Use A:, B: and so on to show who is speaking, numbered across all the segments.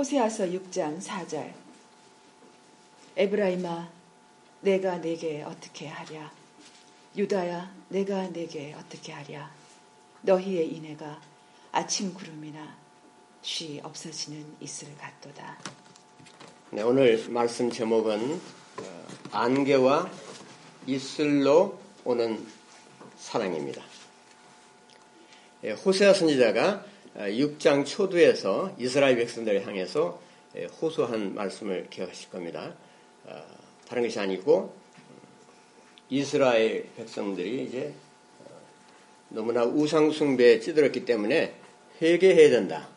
A: 호세아서 6장 4절 에브라임아 내가 내게 어떻게 하랴 유다야 내가 내게 어떻게 하랴 너희의 인애가 아침 구름이나 쉬 없어지는 이슬 같도다.
B: 네, 오늘 말씀 제목은 어, 안개와 이슬로 오는 사랑입니다. 예, 호세아 선지자가 6장 어, 초두에서 이스라엘 백성들을 향해서 예, 호소한 말씀을 기억하실 겁니다. 어, 다른 것이 아니고 이스라엘 백성들이 이제 너무나 우상숭배에 찌들었기 때문에 회개해야 된다.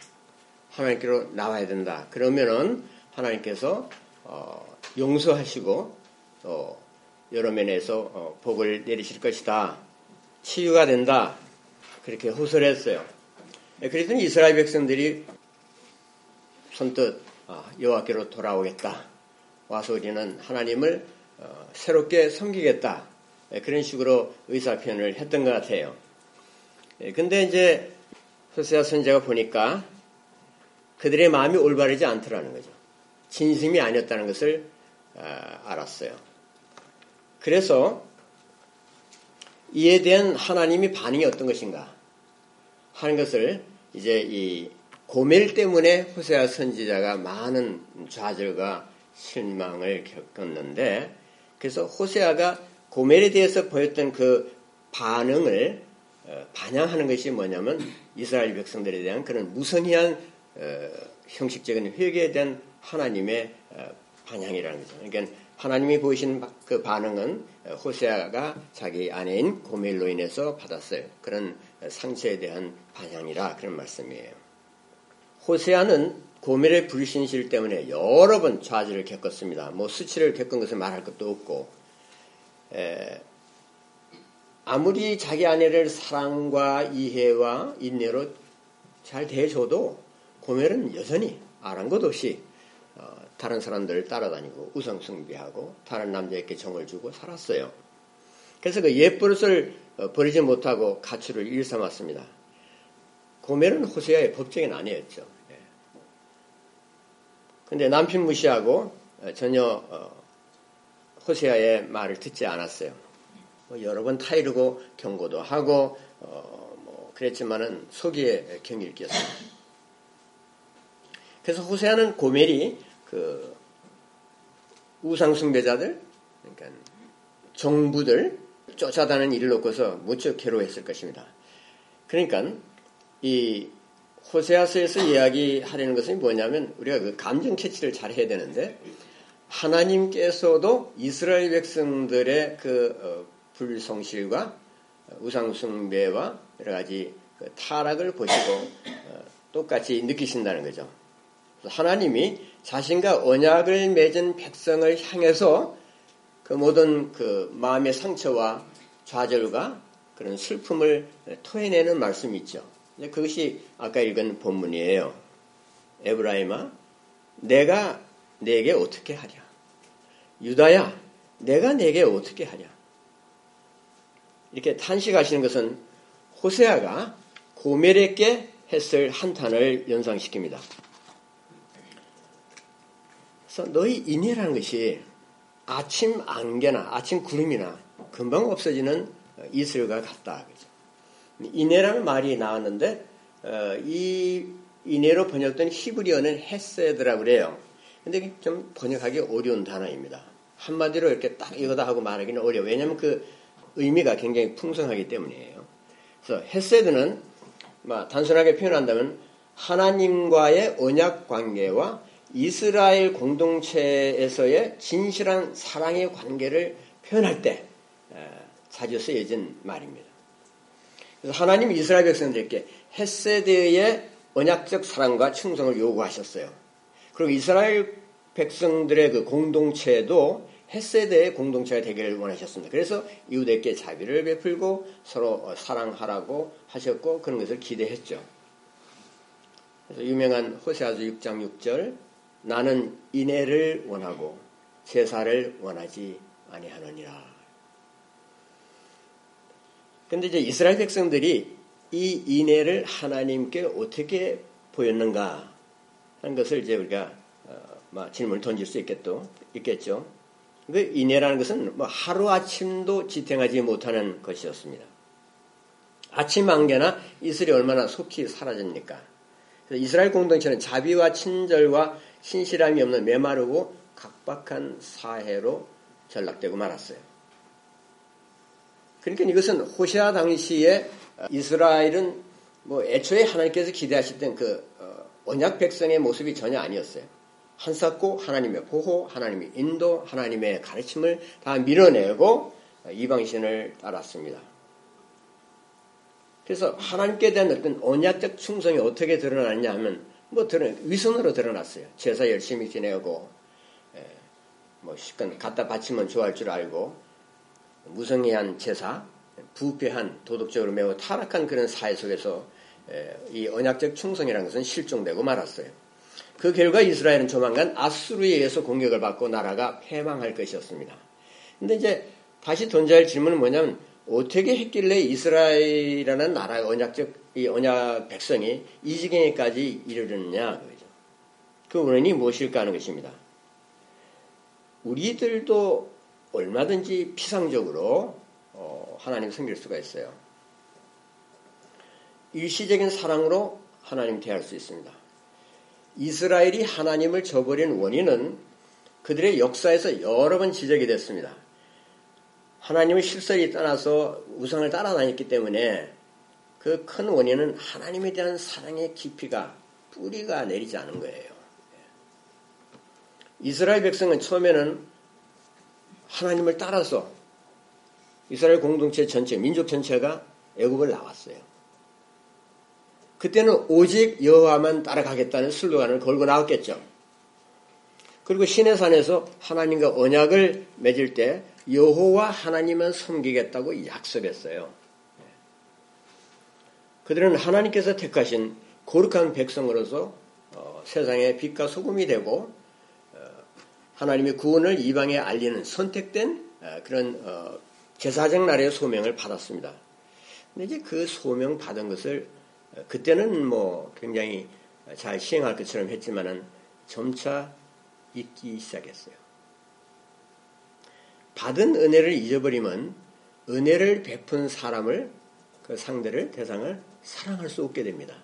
B: 하나님께로 나와야 된다. 그러면은 하나님께서 어, 용서하시고 또 여러 면에서 어, 복을 내리실 것이다. 치유가 된다. 그렇게 호소를 했어요. 네, 그랬더니 이스라엘 백성들이 선뜻 아, 여호와께로 돌아오겠다. 와서 우리는 하나님을 어, 새롭게 섬기겠다. 네, 그런 식으로 의사 표현을 했던 것 같아요. 예, 근데 이제 호세아 선제가 보니까 그들의 마음이 올바르지 않더라는 거죠. 진심이 아니었다는 것을 아, 알았어요. 그래서 이에 대한 하나님이 반응이 어떤 것인가 하는 것을 이제 이 고멜 때문에 호세아 선지자가 많은 좌절과 실망을 겪었는데 그래서 호세아가 고멜에 대해서 보였던 그 반응을 어, 반영하는 것이 뭐냐면 이스라엘 백성들에 대한 그런 무성의한 어, 형식적인 회개에 대한 하나님의 어, 반향이라는 거죠. 그러니까 하나님이 보이신 그 반응은 호세아가 자기 아내인 고멜로 인해서 받았어요. 그런 상처에 대한 반향이라 그런 말씀이에요. 호세아는 고멜의 불신실 때문에 여러 번 좌절을 겪었습니다. 뭐 수치를 겪은 것을 말할 것도 없고 에, 아무리 자기 아내를 사랑과 이해와 인내로 잘 대해줘도 고멜은 여전히 아랑곳 없이 어, 다른 사람들을 따라다니고 우상숭배하고 다른 남자에게 정을 주고 살았어요. 그래서 그 어, 버리지 못하고 가출을 일삼았습니다. 고멜은 호세아의 법적인 아내였죠. 예. 남편 무시하고 어, 전혀 호세아의 말을 듣지 않았어요. 뭐 여러 번 타이르고 경고도 하고 어, 뭐 그랬지만은 속에 경일 꼈어요. 그래서 호세아는 고멜이 그 우상 숭배자들 그러니까 정부들 쫓아다는 일을 놓고서 무척 괴로워했을 것입니다. 그러니까 이 호세아서에서 이야기하려는 것은 뭐냐면 우리가 그 감정 캐치를 잘 해야 되는데 하나님께서도 이스라엘 백성들의 그 어, 불성실과 우상숭배와 여러 가지 그 타락을 보시고 어, 똑같이 느끼신다는 거죠. 하나님이 자신과 언약을 맺은 백성을 향해서 그 모든 그 마음의 상처와 좌절과 그런 슬픔을 토해내는 말씀이 있죠. 그것이 아까 읽은 본문이에요. 에브라임아, 내가 내게 어떻게 하랴? 유다야, 내가 내게 어떻게 하랴? 이렇게 탄식하시는 것은 호세아가 고멜에게 했을 한탄을 연상시킵니다. 그래서 너희 인해라는 것이 아침 안개나 아침 구름이나 금방 없어지는 이슬과 같다. 그죠? 인해라는 말이 나왔는데 어, 이 인해로 번역된 히브리어는 헤세드라고 그래요. 근데 좀 번역하기 어려운 단어입니다. 한마디로 이렇게 딱 이거다 하고 말하기는 어려워. 왜냐하면 그 의미가 굉장히 풍성하기 때문이에요. 그래서 헤세드는 뭐 단순하게 표현한다면 하나님과의 언약 관계와 이스라엘 공동체에서의 진실한 사랑의 관계를 표현할 때 자주 쓰여진 말입니다. 그래서 하나님 이스라엘 백성들에게 헤세드의 언약적 사랑과 충성을 요구하셨어요. 그리고 이스라엘 백성들의 그 공동체도 헤세드의 공동체가 되기를 원하셨습니다. 그래서 이웃에게 자비를 베풀고 서로 사랑하라고 하셨고 그런 것을 기대했죠. 그래서 유명한 호세아서 6장 6절 나는 인애를 원하고 제사를 원하지 아니하느니라. 근데 이제 이스라엘 백성들이 이 인애를 하나님께 어떻게 보였는가 하는 것을 이제 우리가 어, 질문을 던질 수 있겠도, 있겠죠. 그 인해라는 것은 뭐 하루 아침도 지탱하지 못하는 것이었습니다. 아침 안개나 이슬이 얼마나 속히 사라집니까? 이스라엘 공동체는 자비와 친절과 신실함이 없는 메마르고 각박한 사회로 전락되고 말았어요. 그러니까 이것은 호시아 당시에 이스라엘은 뭐 애초에 하나님께서 기대하셨던 그 어, 언약 백성의 모습이 전혀 아니었어요. 한사코 하나님의 보호, 하나님의 인도, 하나님의 가르침을 다 밀어내고 이방신을 따랐습니다. 그래서 하나님께 대한 어떤 언약적 충성이 어떻게 드러났냐 하면 뭐 드러 위선으로 드러났어요. 제사 열심히 지내고 예, 뭐 시간 갖다 바치면 좋아할 줄 알고 무성의한 제사, 부패한 도덕적으로 매우 타락한 그런 사회 속에서 예, 이 언약적 충성이라는 것은 실종되고 말았어요. 그 결과 이스라엘은 조만간 아수르에 의해서 공격을 받고 나라가 패망할 것이었습니다. 근데 이제 다시 던져야 할 질문은 뭐냐면 어떻게 했길래 이스라엘이라는 나라의 언약적 이 언약 백성이 이 지경에까지 이르렀냐 그죠. 그 원인이 무엇일까 하는 것입니다. 우리들도 얼마든지 피상적으로 어, 하나님 섬길 수가 있어요. 일시적인 사랑으로 하나님 대할 수 있습니다. 이스라엘이 하나님을 저버린 원인은 그들의 역사에서 여러 번 지적이 됐습니다. 하나님을 실설이 떠나서 우상을 따라다녔기 때문에 그 큰 원인은 하나님에 대한 사랑의 깊이가 뿌리가 내리지 않은 거예요. 이스라엘 백성은 처음에는 하나님을 따라서 이스라엘 공동체 전체, 민족 전체가 애굽을 나왔어요. 그때는 오직 여호와만 따라가겠다는 슬로건을 걸고 나왔겠죠. 그리고 시내산에서 하나님과 언약을 맺을 때 여호와 하나님만 섬기겠다고 약속했어요. 그들은 하나님께서 택하신 거룩한 백성으로서 어, 세상의 빛과 소금이 되고 어, 하나님의 구원을 이방에 알리는 선택된 어, 그런 어, 제사장 나라의 소명을 받았습니다. 근데 이제 그 소명 받은 것을 어, 그때는 뭐 굉장히 잘 시행할 것처럼 했지만은 점차 잊기 시작했어요. 받은 은혜를 잊어버리면 은혜를 베푼 사람을 그 상대를 대상을 사랑할 수 없게 됩니다.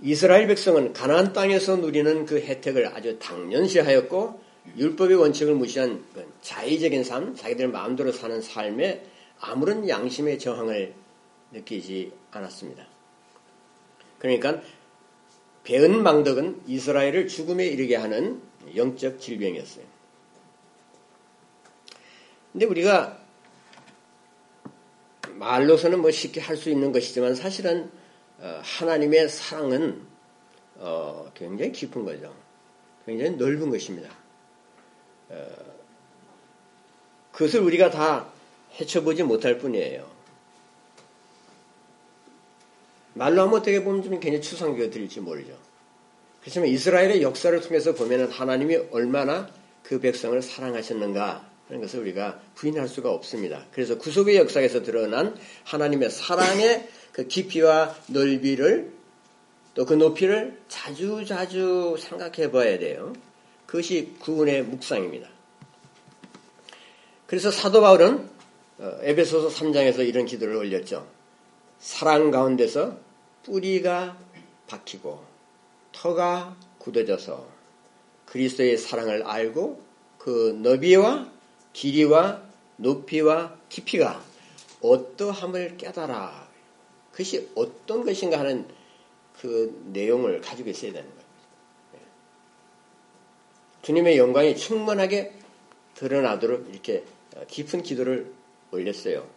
B: 이스라엘 백성은 가나안 땅에서 누리는 그 혜택을 아주 당연시하였고 율법의 원칙을 무시한 그 자의적인 삶, 자기들 마음대로 사는 삶에 아무런 양심의 저항을 느끼지 않았습니다. 그러니까 배은 망덕은 이스라엘을 죽음에 이르게 하는 영적 질병이었어요. 근데 우리가 말로서는 뭐 쉽게 할 수 있는 것이지만 사실은 어, 하나님의 사랑은 어, 굉장히 깊은 거죠. 굉장히 넓은 것입니다. 어, 그것을 우리가 다 헤쳐보지 못할 뿐이에요. 말로 하면 어떻게 보면 좀 굉장히 추상적이 들릴지 모르죠. 그렇지만 이스라엘의 역사를 통해서 보면 하나님이 얼마나 그 백성을 사랑하셨는가 하는 것을 우리가 부인할 수가 없습니다. 그래서 구속의 역사에서 드러난 하나님의 사랑의 그 깊이와 넓이를 또 그 높이를 자주 자주 생각해 봐야 돼요. 그것이 구원의 묵상입니다. 그래서 사도 바울은 어, 에베소서 3장에서 이런 기도를 올렸죠. 사랑 가운데서 뿌리가 박히고 터가 굳어져서 그리스도의 사랑을 알고 그 너비와 길이와 높이와 깊이가 어떠함을 깨달아. 그것이 어떤 것인가 하는 그 내용을 가지고 있어야 되는 거예요. 예. 주님의 영광이 충분하게 드러나도록 이렇게 깊은 기도를 올렸어요.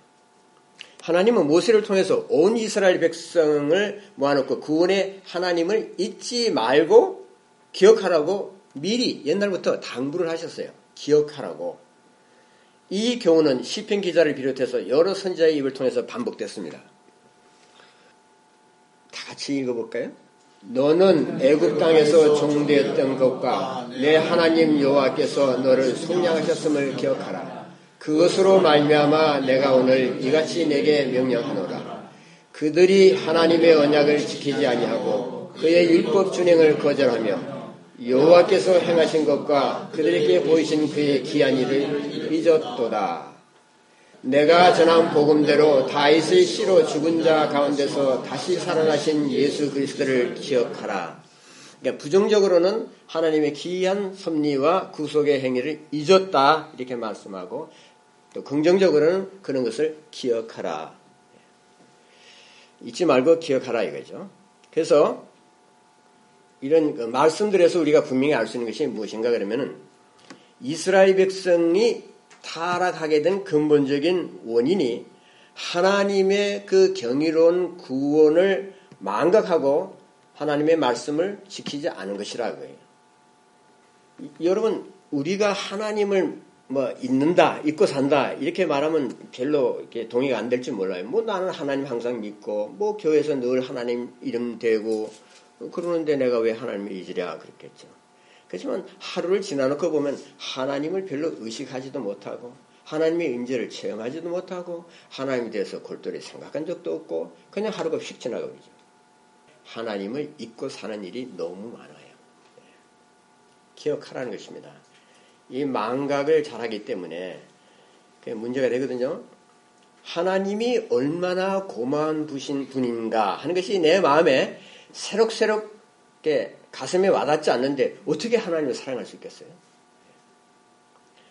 B: 하나님은 모세를 통해서 온 이스라엘 백성을 모아놓고 구원의 하나님을 잊지 말고 기억하라고 미리 옛날부터 당부를 하셨어요. 기억하라고. 이 교훈은 시편 기자를 비롯해서 여러 선지자의 입을 통해서 반복됐습니다. 다 같이 읽어볼까요? 너는 애굽 땅에서 종되었던 것과 내 하나님 여호와께서 너를 속량하셨음을 기억하라. 그것으로 말미암아 내가 오늘 이같이 내게 명령하노라. 그들이 하나님의 언약을 지키지 아니하고 그의 율법 준행을 거절하며 여호와께서 행하신 것과 그들에게 보이신 그의 기한 일을 잊었도다. 내가 전한 복음대로 다윗의 씨로 죽은 자 가운데서 다시 살아나신 예수 그리스도를 기억하라. 그러니까 부정적으로는 하나님의 기이한 섭리와 구속의 행위를 잊었다 이렇게 말씀하고 또 긍정적으로는 그런 것을 기억하라. 잊지 말고 기억하라 이거죠. 그래서 이런 그 말씀들에서 우리가 분명히 알 수 있는 것이 무엇인가 그러면은 이스라엘 백성이 타락하게 된 근본적인 원인이 하나님의 그 경이로운 구원을 망각하고 하나님의 말씀을 지키지 않은 것이라고요. 여러분 우리가 하나님을 뭐 있는다, 있고 산다 이렇게 말하면 별로 이렇게 동의가 안 될지 몰라요. 뭐 나는 하나님 항상 믿고 뭐 교회에서 늘 하나님 이름 대고 그러는데 내가 왜 하나님을 잊으랴 그랬겠죠. 그렇지만 하루를 지나놓고 보면 하나님을 별로 의식하지도 못하고 하나님의 임재를 체험하지도 못하고 하나님에 대해서 골똘히 생각한 적도 없고 그냥 하루가 휙 지나가 버리죠. 하나님을 잊고 사는 일이 너무 많아요. 네. 기억하라는 것입니다. 이 망각을 잘하기 때문에 문제가 되거든요. 하나님이 얼마나 고마운 분인가 하는 것이 내 마음에 새록새록게 가슴에 와닿지 않는데 어떻게 하나님을 사랑할 수 있겠어요?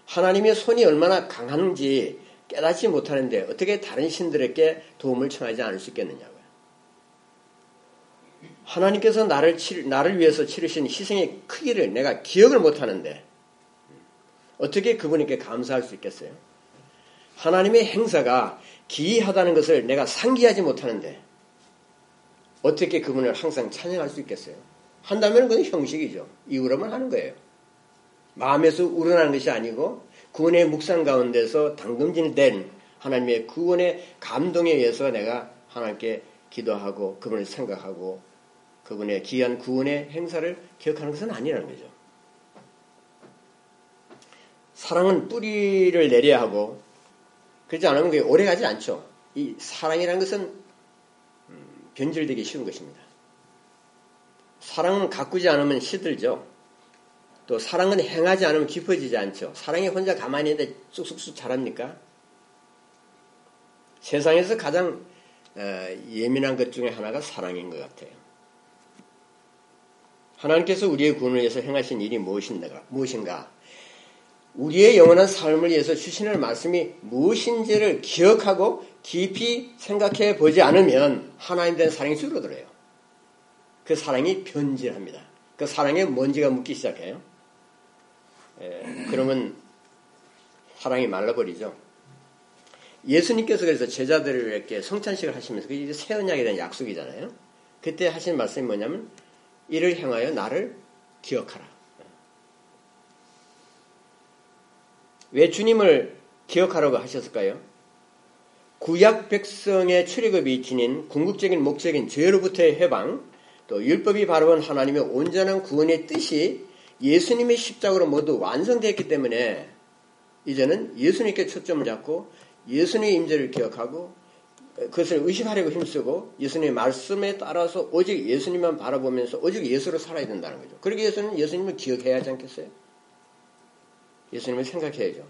B: 하나님의 손이 얼마나 강한지 깨닫지 못하는데 어떻게 다른 신들에게 도움을 청하지 않을 수 있겠느냐고요. 하나님께서 나를, 치, 나를 위해서 치르신 희생의 크기를 내가 기억을 못하는데 어떻게 그분에게 감사할 수 있겠어요? 하나님의 행사가 기이하다는 것을 내가 상기하지 못하는데 어떻게 그분을 항상 찬양할 수 있겠어요? 한다면 그건 형식이죠. 이유로만 하는 거예요. 마음에서 우러나는 것이 아니고 구원의 묵상 가운데서 당금질 된 하나님의 구원의 감동에 의해서 내가 하나님께 기도하고 그분을 생각하고 그분의 귀한 구원의 행사를 기억하는 것은 아니라는 거죠. 사랑은 뿌리를 내려야 하고 그렇지 않으면 그게 오래 가지 않죠. 이 사랑이라는 것은 음, 변질되기 쉬운 것입니다. 사랑은 가꾸지 않으면 시들죠. 또 사랑은 행하지 않으면 깊어지지 않죠. 사랑이 혼자 가만히 있는데 쑥쑥쑥 자랍니까? 세상에서 가장 어, 예민한 것 중에 하나가 사랑인 것 같아요. 하나님께서 우리의 구원을 위해서 행하신 일이 무엇인가? 무엇인가? 우리의 영원한 삶을 위해서 주시는 말씀이 무엇인지를 기억하고 깊이 생각해 보지 않으면 하나님 된 사랑이 줄어들어요. 그 사랑이 변질합니다. 그 사랑에 먼지가 묻기 시작해요. 에, 그러면 사랑이 말라버리죠. 예수님께서 그래서 제자들에게 성찬식을 하시면서 그게 새 언약에 대한 약속이잖아요. 그때 하신 말씀이 뭐냐면 이를 행하여 나를 기억하라. 왜 주님을 기억하라고 하셨을까요? 구약 백성의 출애굽이 지닌 궁극적인 목적인 죄로부터의 해방, 또 율법이 바라본 하나님의 온전한 구원의 뜻이 예수님의 십자가로 모두 완성되었기 때문에 이제는 예수님께 초점을 잡고 예수님의 임재를 기억하고 그것을 의식하려고 힘쓰고 예수님의 말씀에 따라서 오직 예수님만 바라보면서 오직 예수로 살아야 된다는 거죠. 그러기 위해서는 예수님을 기억해야 하지 않겠어요? 예수님을 생각해야죠.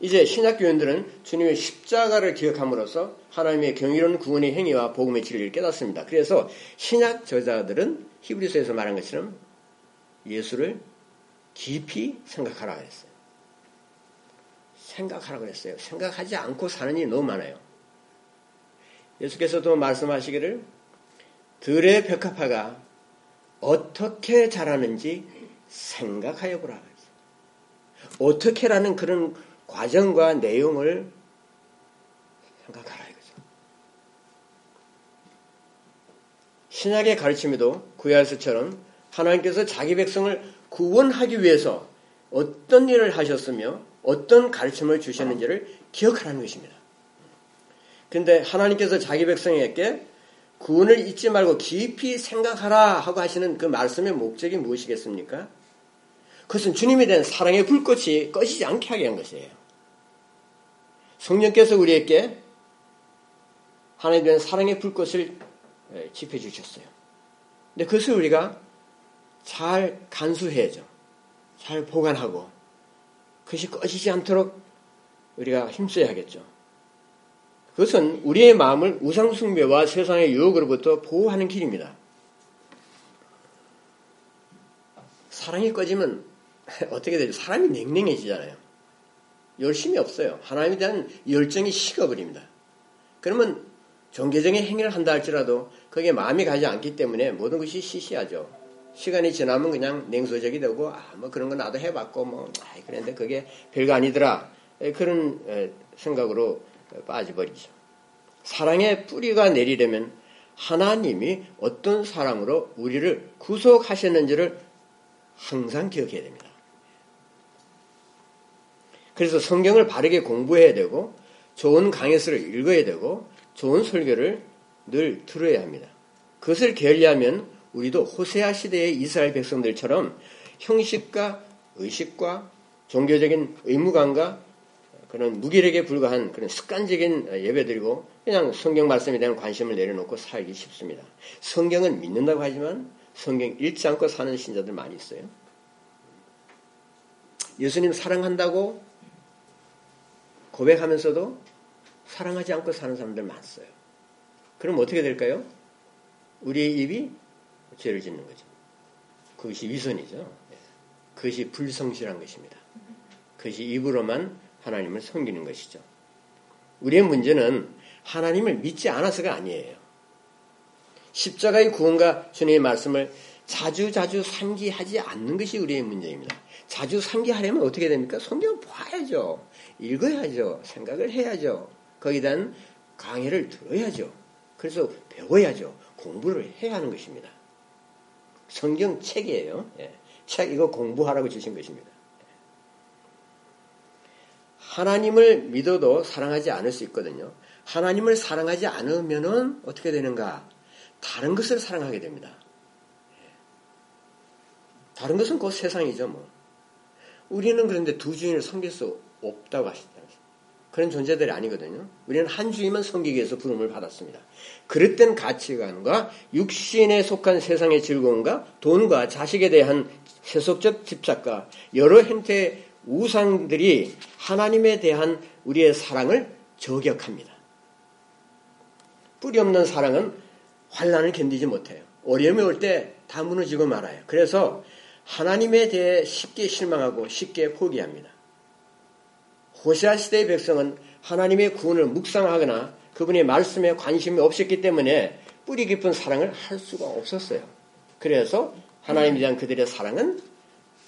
B: 이제 신학교원들은 주님의 십자가를 기억함으로써 하나님의 경이로운 구원의 행위와 복음의 진리를 깨닫습니다. 그래서 신약 저자들은 히브리서에서 말한 것처럼 예수를 깊이 생각하라 그랬어요. 생각하라 그랬어요. 생각하지 않고 사는 일이 너무 많아요. 예수께서도 말씀하시기를 들의 벽화파가 어떻게 자라는지 생각하여 보라. 어떻게라는 그런 과정과 내용을 생각하라 이거죠. 신약의 가르침에도 구약에서처럼 하나님께서 자기 백성을 구원하기 위해서 어떤 일을 하셨으며 어떤 가르침을 주셨는지를 기억하라는 것입니다. 근데 하나님께서 자기 백성에게 구원을 잊지 말고 깊이 생각하라 하고 하시는 그 말씀의 목적이 무엇이겠습니까? 그것은 주님에 대한 사랑의 불꽃이 꺼지지 않게 하게 한 것이에요. 성령께서 우리에게 하나님은 사랑의 불꽃을 집해 주셨어요. 근데 그것을 우리가 잘 간수해야죠. 잘 보관하고 그것이 꺼지지 않도록 우리가 힘써야겠죠. 그것은 우리의 마음을 우상숭배와 세상의 유혹으로부터 보호하는 길입니다. 사랑이 꺼지면 어떻게 되죠? 사람이 냉랭해지잖아요. 열심이 없어요. 하나님에 대한 열정이 식어버립니다. 그러면 종교적인 행위를 한다 할지라도 거기에 마음이 가지 않기 때문에 모든 것이 시시하죠. 시간이 지나면 그냥 냉소적이 되고 아 뭐 그런 거 나도 해봤고 뭐 아, 그런데 그게 별거 아니더라 그런 생각으로 빠져버리죠. 사랑의 뿌리가 내리려면 하나님이 어떤 사랑으로 우리를 구속하셨는지를 항상 기억해야 됩니다. 그래서 성경을 바르게 공부해야 되고 좋은 강해서를 읽어야 되고 좋은 설교를 늘 들어야 합니다. 그것을 게을리하면 우리도 호세아 시대의 이스라엘 백성들처럼 형식과 의식과 종교적인 의무감과 그런 무기력에 불과한 그런 습관적인 예배드리고 그냥 성경 말씀에 대한 관심을 내려놓고 살기 쉽습니다. 성경은 믿는다고 하지만 성경 읽지 않고 사는 신자들 많이 있어요. 예수님 사랑한다고 고백하면서도 사랑하지 않고 사는 사람들 많았어요. 그럼 어떻게 될까요? 우리의 입이 죄를 짓는 거죠. 그것이 위선이죠. 그것이 불성실한 것입니다. 그것이 입으로만 하나님을 섬기는 것이죠. 우리의 문제는 하나님을 믿지 않아서가 아니에요. 십자가의 구원과 주님의 말씀을 자주 자주 상기하지 않는 것이 우리의 문제입니다. 자주 상기하려면 어떻게 됩니까? 성경 봐야죠. 읽어야죠. 생각을 해야죠. 거기에 대한 강의를 들어야죠. 그래서 배워야죠. 공부를 해야 하는 것입니다. 성경 책이에요. 예. 책 이거 공부하라고 주신 것입니다. 하나님을 믿어도 사랑하지 않을 수 있거든요. 하나님을 사랑하지 않으면은 어떻게 되는가? 다른 것을 사랑하게 됩니다. 다른 것은 곧 세상이죠, 뭐. 우리는 그런데 두 주인을 섬길 수 없다고 하시잖아요. 그런 존재들이 아니거든요. 우리는 한 섬기기 위해서 부름을 받았습니다. 그릇된 가치관과 육신에 속한 세상의 즐거움과 돈과 자식에 대한 세속적 집착과 여러 형태의 우상들이 하나님에 대한 우리의 사랑을 저격합니다. 뿌리 없는 사랑은 환란을 견디지 못해요. 어려움이 올 때 다 무너지고 말아요. 그래서 하나님에 대해 쉽게 실망하고 쉽게 포기합니다. 호세아 시대의 백성은 하나님의 구원을 묵상하거나 그분의 말씀에 관심이 없었기 때문에 뿌리 깊은 사랑을 할 수가 없었어요. 그래서 하나님에 대한 그들의 사랑은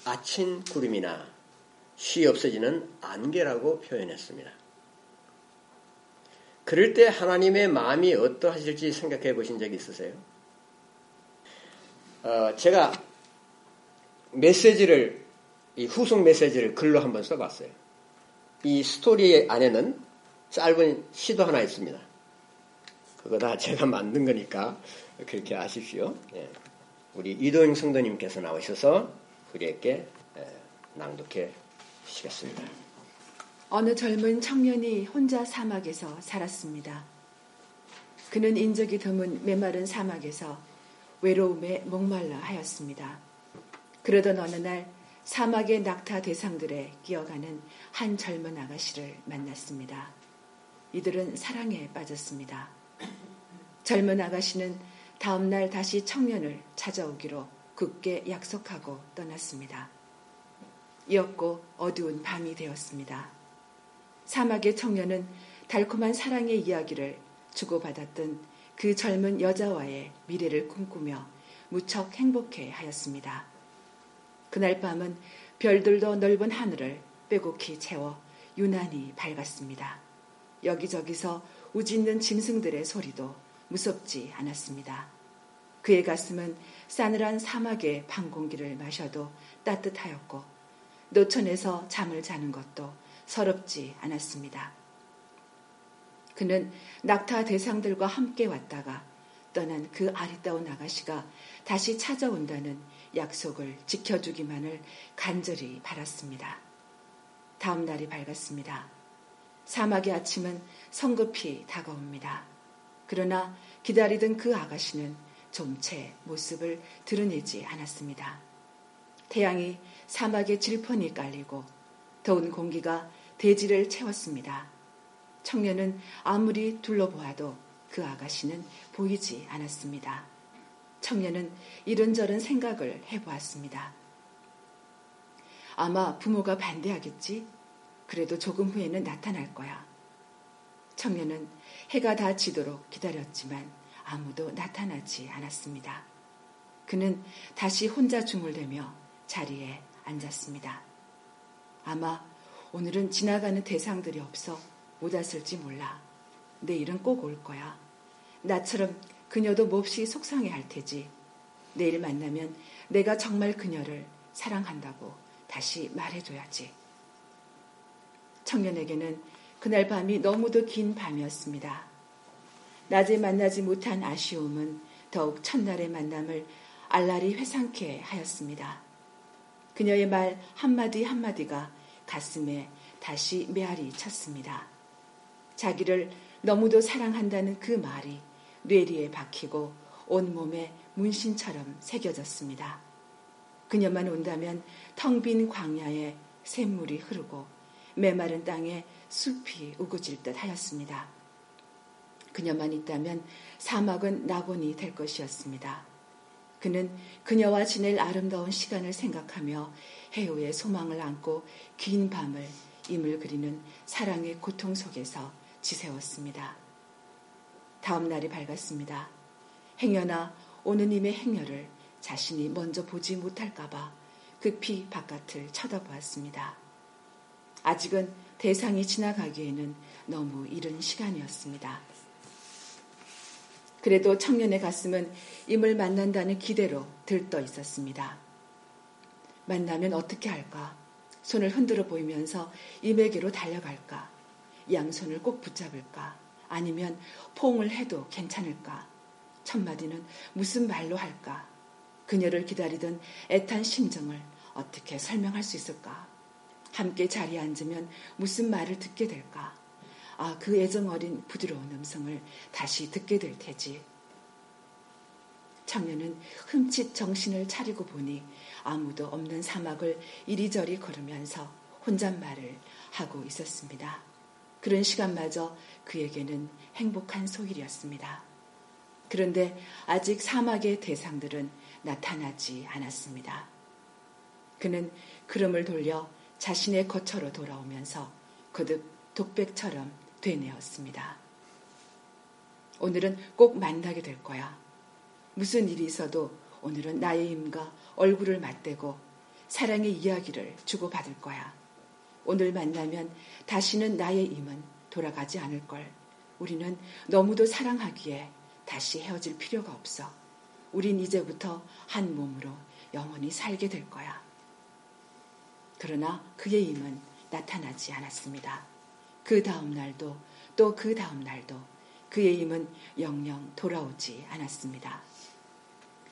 B: 아침 구름이나 쉬 없어지는 안개라고 표현했습니다. 그럴 때 하나님의 마음이 어떠하실지 생각해 보신 적이 있으세요? 어, 제가 메시지를, 이 후속 메시지를 글로 한번 써봤어요. 이 스토리 안에는 짧은 시도 하나 있습니다. 그거 다 제가 만든 거니까 그렇게 아십시오. 예. 우리 이도영 성도님께서 나오셔서 우리에게 낭독해 주시겠습니다.
A: 어느 젊은 청년이 혼자 사막에서 살았습니다. 그는 인적이 드문 메마른 사막에서 외로움에 목말라 하였습니다. 그러던 어느 날 사막의 낙타 대상들에 끼어가는 한 젊은 아가씨를 만났습니다. 이들은 사랑에 빠졌습니다. 젊은 아가씨는 다음날 다시 청년을 찾아오기로 굳게 약속하고 떠났습니다. 이었고 어두운 밤이 되었습니다. 사막의 청년은 달콤한 사랑의 이야기를 주고받았던 그 젊은 여자와의 미래를 꿈꾸며 무척 행복해 하였습니다. 그날 밤은 별들도 넓은 하늘을 빼곡히 채워 유난히 밝았습니다. 여기저기서 우짖는 짐승들의 소리도 무섭지 않았습니다. 그의 가슴은 싸늘한 사막의 방 공기를 마셔도 따뜻하였고 노천에서 잠을 자는 것도 서럽지 않았습니다. 그는 낙타 대상들과 함께 왔다가 떠난 그 아리따운 아가씨가 다시 찾아온다는 약속을 지켜주기만을 간절히 바랐습니다. 다음 날이 밝았습니다. 사막의 아침은 성급히 다가옵니다. 그러나 기다리던 그 아가씨는 좀 채 모습을 드러내지 않았습니다. 태양이 사막에 질펀이 깔리고 더운 공기가 대지를 채웠습니다. 청년은 아무리 둘러보아도 그 아가씨는 보이지 않았습니다. 청년은 이런저런 생각을 해보았습니다. 아마 부모가 반대하겠지? 그래도 조금 후에는 나타날 거야. 청년은 해가 다 지도록 기다렸지만 아무도 나타나지 않았습니다. 그는 다시 혼자 중을대며 자리에 앉았습니다. 아마 오늘은 지나가는 대상들이 없어 못 왔을지 몰라. 내일은 꼭 올 거야. 나처럼 그녀도 몹시 속상해 할 테지. 내일 만나면 내가 정말 그녀를 사랑한다고 다시 말해줘야지. 청년에게는 그날 밤이 너무도 긴 밤이었습니다. 낮에 만나지 못한 아쉬움은 더욱 첫날의 만남을 알랄이 회상케 하였습니다. 그녀의 말 한마디 한마디가 가슴에 다시 메아리 쳤습니다. 자기를 너무도 사랑한다는 그 말이 뇌리에 박히고 온몸에 문신처럼 새겨졌습니다. 그녀만 온다면 텅 빈 광야에 샘물이 흐르고 메마른 땅에 숲이 우거질 듯 하였습니다. 그녀만 있다면 사막은 낙원이 될 것이었습니다. 그는 그녀와 지낼 아름다운 시간을 생각하며 해오의 소망을 안고 긴 밤을 임을 그리는 사랑의 고통 속에서 지새웠습니다. 다음 날이 밝았습니다. 행여나 오는 님의 행여를 자신이 먼저 보지 못할까봐 급히 바깥을 쳐다보았습니다. 아직은 대상이 지나가기에는 너무 이른 시간이었습니다. 그래도 청년의 가슴은 임을 만난다는 기대로 들떠 있었습니다. 만나면 어떻게 할까? 손을 흔들어 보이면서 임에게로 달려갈까? 양손을 꼭 붙잡을까? 아니면 포옹을 해도 괜찮을까? 첫 마디는 무슨 말로 할까? 그녀를 기다리던 애탄 심정을 어떻게 설명할 수 있을까? 함께 자리에 앉으면 무슨 말을 듣게 될까? 아, 그 애정 어린 부드러운 음성을 다시 듣게 될 테지. 청년은 흠칫 정신을 차리고 보니 아무도 없는 사막을 이리저리 걸으면서 혼잣말을 하고 있었습니다. 그런 시간마저 그에게는 행복한 소일이었습니다. 그런데 아직 사막의 대상들은 나타나지 않았습니다. 그는 그름을 돌려 자신의 거처로 돌아오면서 거듭 독백처럼 되뇌었습니다. 오늘은 꼭 만나게 될 거야. 무슨 일이 있어도 오늘은 나의 힘과 얼굴을 맞대고 사랑의 이야기를 주고받을 거야. 오늘 만나면 다시는 나의 힘은 돌아가지 않을 걸. 우리는 너무도 사랑하기에 다시 헤어질 필요가 없어. 우린 이제부터 한 몸으로 영원히 살게 될 거야. 그러나 그의 힘은 나타나지 않았습니다. 그 다음 날도 또 그 다음 날도 그의 힘은 영영 돌아오지 않았습니다.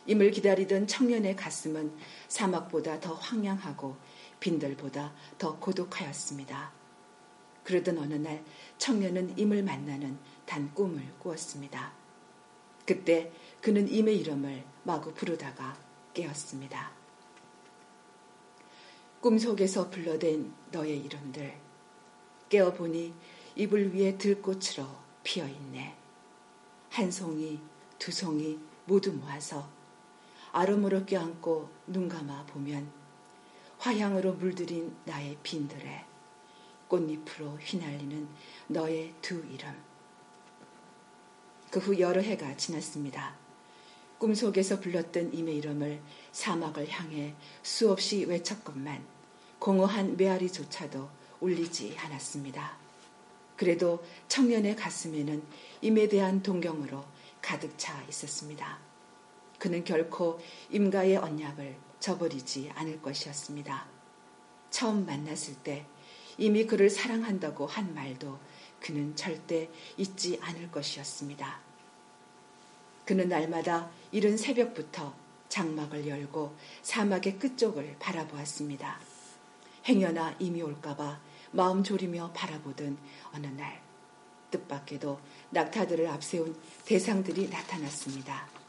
A: 임을 기다리던 청년의 가슴은 사막보다 더 황량하고 빈들보다 더 고독하였습니다. 그러던 어느 날 청년은 임을 만나는 단 꿈을 꾸었습니다. 그때 그는 임의 이름을 마구 부르다가 깨었습니다. 꿈속에서 불러댄 너의 이름들 깨어보니 이불 위에 들꽃으로 피어있네. 한 송이, 두 송이 모두 모아서 아름으로 껴안고 눈 감아 보면 화향으로 물들인 나의 빈들에 꽃잎으로 휘날리는 너의 두 이름. 그 후 여러 해가 지났습니다. 꿈속에서 불렀던 임의 이름을 사막을 향해 수없이 외쳤건만 공허한 메아리조차도 울리지 않았습니다. 그래도 청년의 가슴에는 임에 대한 동경으로 가득 차 있었습니다. 그는 결코 임가의 언약을 저버리지 않을 것이었습니다. 처음 만났을 때 이미 그를 사랑한다고 한 말도 그는 절대 잊지 않을 것이었습니다. 그는 날마다 이른 새벽부터 장막을 열고 사막의 끝쪽을 바라보았습니다. 행여나 임이 올까봐 마음 졸이며 바라보던 어느 날 뜻밖에도 낙타들을 앞세운 대상들이 나타났습니다.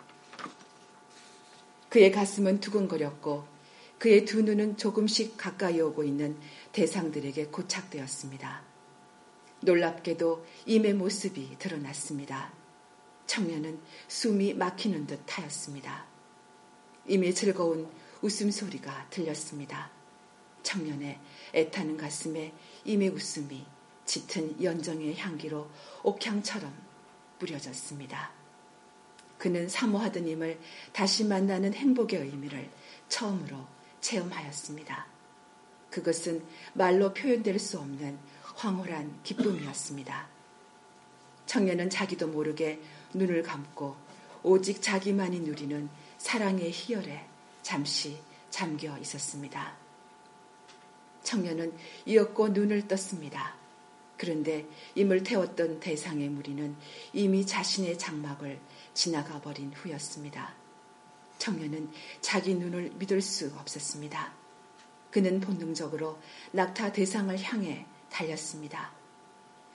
A: 그의 가슴은 두근거렸고 그의 두 눈은 조금씩 가까이 오고 있는 대상들에게 고착되었습니다. 놀랍게도 임의 모습이 드러났습니다. 청년은 숨이 막히는 듯 하였습니다. 임의 즐거운 웃음소리가 들렸습니다. 청년의 애타는 가슴에 임의 웃음이 짙은 연정의 향기로 옥향처럼 뿌려졌습니다. 그는 사모하던 임을 다시 만나는 행복의 의미를 처음으로 체험하였습니다. 그것은 말로 표현될 수 없는 황홀한 기쁨이었습니다. 청년은 자기도 모르게 눈을 감고 오직 자기만이 누리는 사랑의 희열에 잠시 잠겨 있었습니다. 청년은 이었고 눈을 떴습니다. 그런데 임을 태웠던 대상의 무리는 이미 자신의 장막을 지나가 버린 후였습니다. 청년은 자기 눈을 믿을 수 없었습니다. 그는 본능적으로 낙타 대상을 향해 달렸습니다.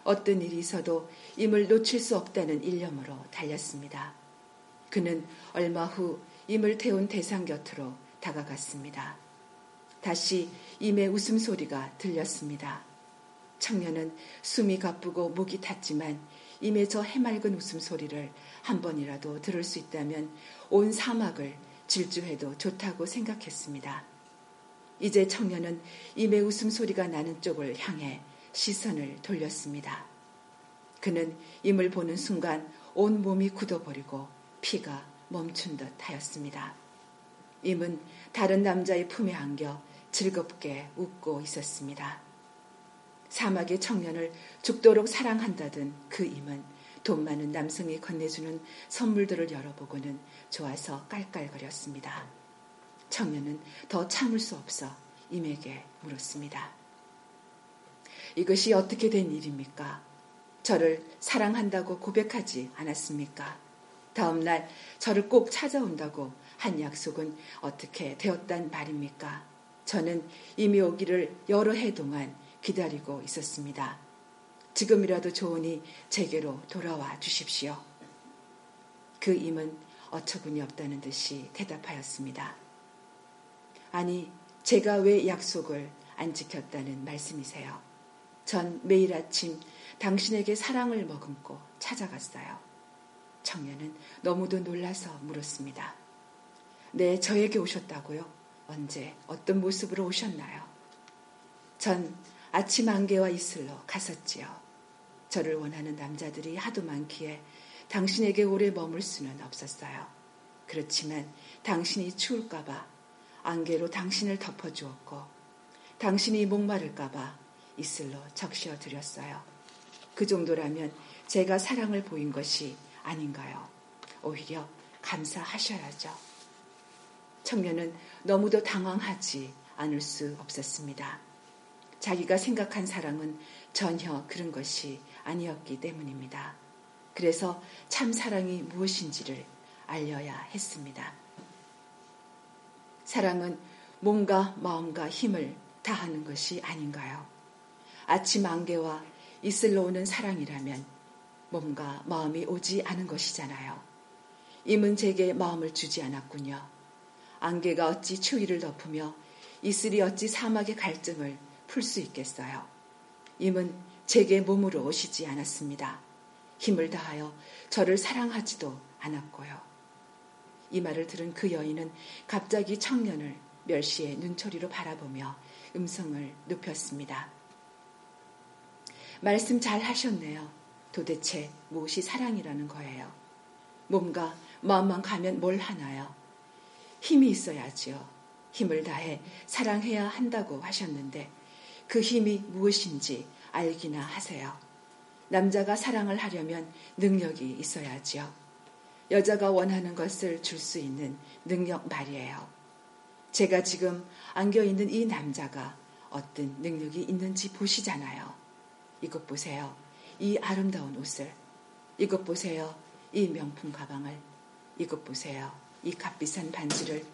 A: 어떤 일이 있어도 임을 놓칠 수 없다는 일념으로 달렸습니다. 그는 얼마 후 임을 태운 대상 곁으로 다가갔습니다. 다시 임의 웃음소리가 들렸습니다. 청년은 숨이 가쁘고 목이 탔지만 임의 저 해맑은 웃음소리를 한 번이라도 들을 수 있다면 온 사막을 질주해도 좋다고 생각했습니다. 이제 청년은 임의 웃음소리가 나는 쪽을 향해 시선을 돌렸습니다. 그는 임을 보는 순간 온 몸이 굳어버리고 피가 멈춘 듯 하였습니다. 임은 다른 남자의 품에 안겨 즐겁게 웃고 있었습니다. 사막의 청년을 죽도록 사랑한다던 그 임은 돈 많은 남성이 건네주는 선물들을 열어보고는 좋아서 깔깔거렸습니다. 청년은 더 참을 수 없어 임에게 물었습니다. 이것이 어떻게 된 일입니까? 저를 사랑한다고 고백하지 않았습니까? 다음날 저를 꼭 찾아온다고 한 약속은 어떻게 되었단 말입니까? 저는 이미 오기를 여러 해 동안 기다리고 있었습니다. 지금이라도 좋으니 제게로 돌아와 주십시오. 그 임은 어처구니 없다는 듯이 대답하였습니다. 아니, 제가 왜 약속을 안 지켰다는 말씀이세요? 전 매일 아침 당신에게 사랑을 머금고 찾아갔어요. 청년은 너무도 놀라서 물었습니다. 네, 저에게 오셨다고요? 언제, 어떤 모습으로 오셨나요? 전 아침 안개와 이슬로 갔었지요. 저를 원하는 남자들이 하도 많기에 당신에게 오래 머물 수는 없었어요. 그렇지만 당신이 추울까봐 안개로 당신을 덮어주었고 당신이 목마를까봐 이슬로 적셔 드렸어요. 그 정도라면 제가 사랑을 보인 것이 아닌가요? 오히려 감사하셔야죠. 청년은 너무도 당황하지 않을 수 없었습니다. 자기가 생각한 사랑은 전혀 그런 것이 아니었기 때문입니다. 그래서 참 사랑이 무엇인지를 알려야 했습니다. 사랑은 몸과 마음과 힘을 다하는 것이 아닌가요? 아침 안개와 이슬로 오는 사랑이라면 몸과 마음이 오지 않은 것이잖아요. 임은 제게 마음을 주지 않았군요. 안개가 어찌 추위를 덮으며 이슬이 어찌 사막의 갈증을 풀 수 있겠어요. 임은 제게 몸으로 오시지 않았습니다. 힘을 다하여 저를 사랑하지도 않았고요. 이 말을 들은 그 여인은 갑자기 청년을 멸시의 눈초리로 바라보며 음성을 높였습니다. 말씀 잘 하셨네요. 도대체 무엇이 사랑이라는 거예요? 몸과 마음만 가면 뭘 하나요? 힘이 있어야지요. 힘을 다해 사랑해야 한다고 하셨는데 그 힘이 무엇인지 알기나 하세요. 남자가 사랑을 하려면 능력이 있어야지요. 여자가 원하는 것을 줄 수 있는 능력 말이에요. 제가 지금 안겨 있는 이 남자가 어떤 능력이 있는지 보시잖아요. 이것 보세요. 이 아름다운 옷을. 이것 보세요. 이 명품 가방을. 이것 보세요. 이 값비싼 반지를.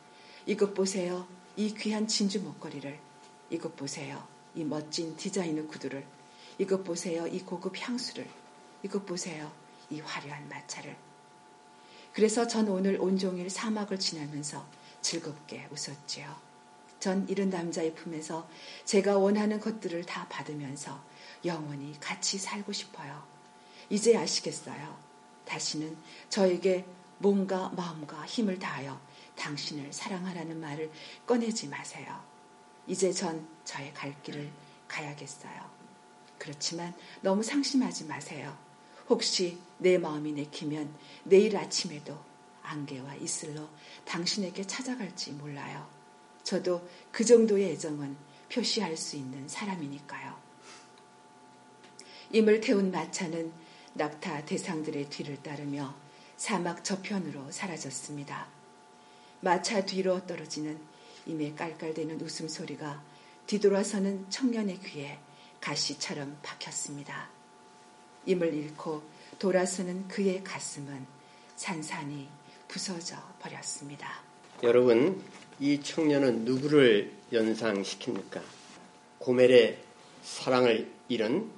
A: 이것 보세요. 이 귀한 진주 목걸이를. 이것 보세요. 이 멋진 디자이너 구두를. 이것 보세요. 이 고급 향수를. 이것 보세요. 이 화려한 마차를. 그래서 전 오늘 온종일 사막을 지나면서 즐겁게 웃었지요. 전 이런 남자의 품에서 제가 원하는 것들을 다 받으면서 영원히 같이 살고 싶어요. 이제 아시겠어요. 다시는 저에게 몸과 마음과 힘을 다하여 당신을 사랑하라는 말을 꺼내지 마세요. 이제 전 저의 갈 길을 가야겠어요. 그렇지만 너무 상심하지 마세요. 혹시 내 마음이 내키면 내일 아침에도 안개와 이슬로 당신에게 찾아갈지 몰라요. 저도 그 정도의 애정은 표시할 수 있는 사람이니까요. 임을 태운 마차는 낙타 대상들의 뒤를 따르며 사막 저편으로 사라졌습니다. 마차 뒤로 떨어지는 임의 깔깔대는 웃음소리가 뒤돌아서는 청년의 귀에 가시처럼 박혔습니다. 임을 잃고 돌아서는 그의 가슴은 산산이 부서져 버렸습니다.
B: 여러분, 이 청년은 누구를 연상시킵니까? 고멜의 사랑을 잃은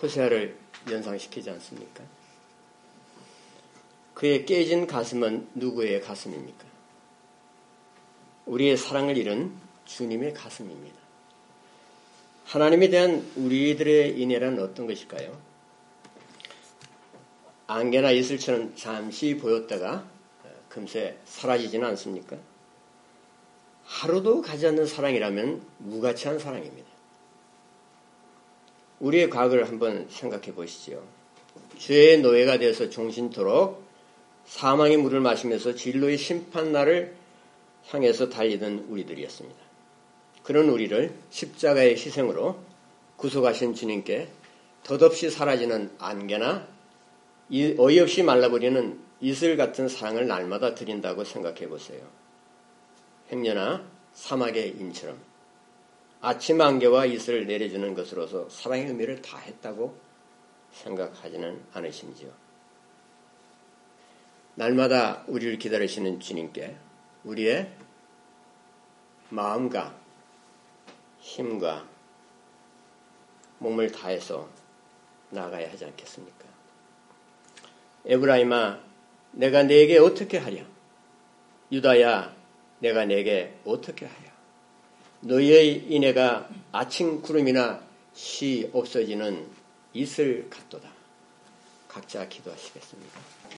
B: 호세아를 연상시키지 않습니까? 그의 깨진 가슴은 누구의 가슴입니까? 우리의 사랑을 잃은 주님의 가슴입니다. 하나님에 대한 우리들의 인애란 어떤 것일까요? 안개나 이슬처럼 잠시 보였다가 금세 사라지지는 않습니까? 하루도 가지 않는 사랑이라면 무가치한 사랑입니다. 우리의 과거를 한번 생각해 보시죠. 죄의 노예가 되어서 종신토록 사망의 물을 마시면서 진로의 심판날을 향해서 달리던 우리들이었습니다. 그런 우리를 십자가의 희생으로 구속하신 주님께 덧없이 사라지는 안개나 어이없이 말라버리는 이슬 같은 사랑을 날마다 드린다고 생각해 보세요. 행여나 사막의 인처럼 아침 안개와 이슬을 내려주는 것으로서 사랑의 의미를 다 했다고 생각하지는 않으신지요. 날마다 우리를 기다리시는 주님께 우리의 마음과 힘과 몸을 다해서 나가야 하지 않겠습니까? 에브라임아, 내가 네게 어떻게 하랴? 유다야, 내가 네게 어떻게 하랴? 너희의 인애가 아침 구름이나 시 없어지는 이슬 같도다. 각자 기도하시겠습니다.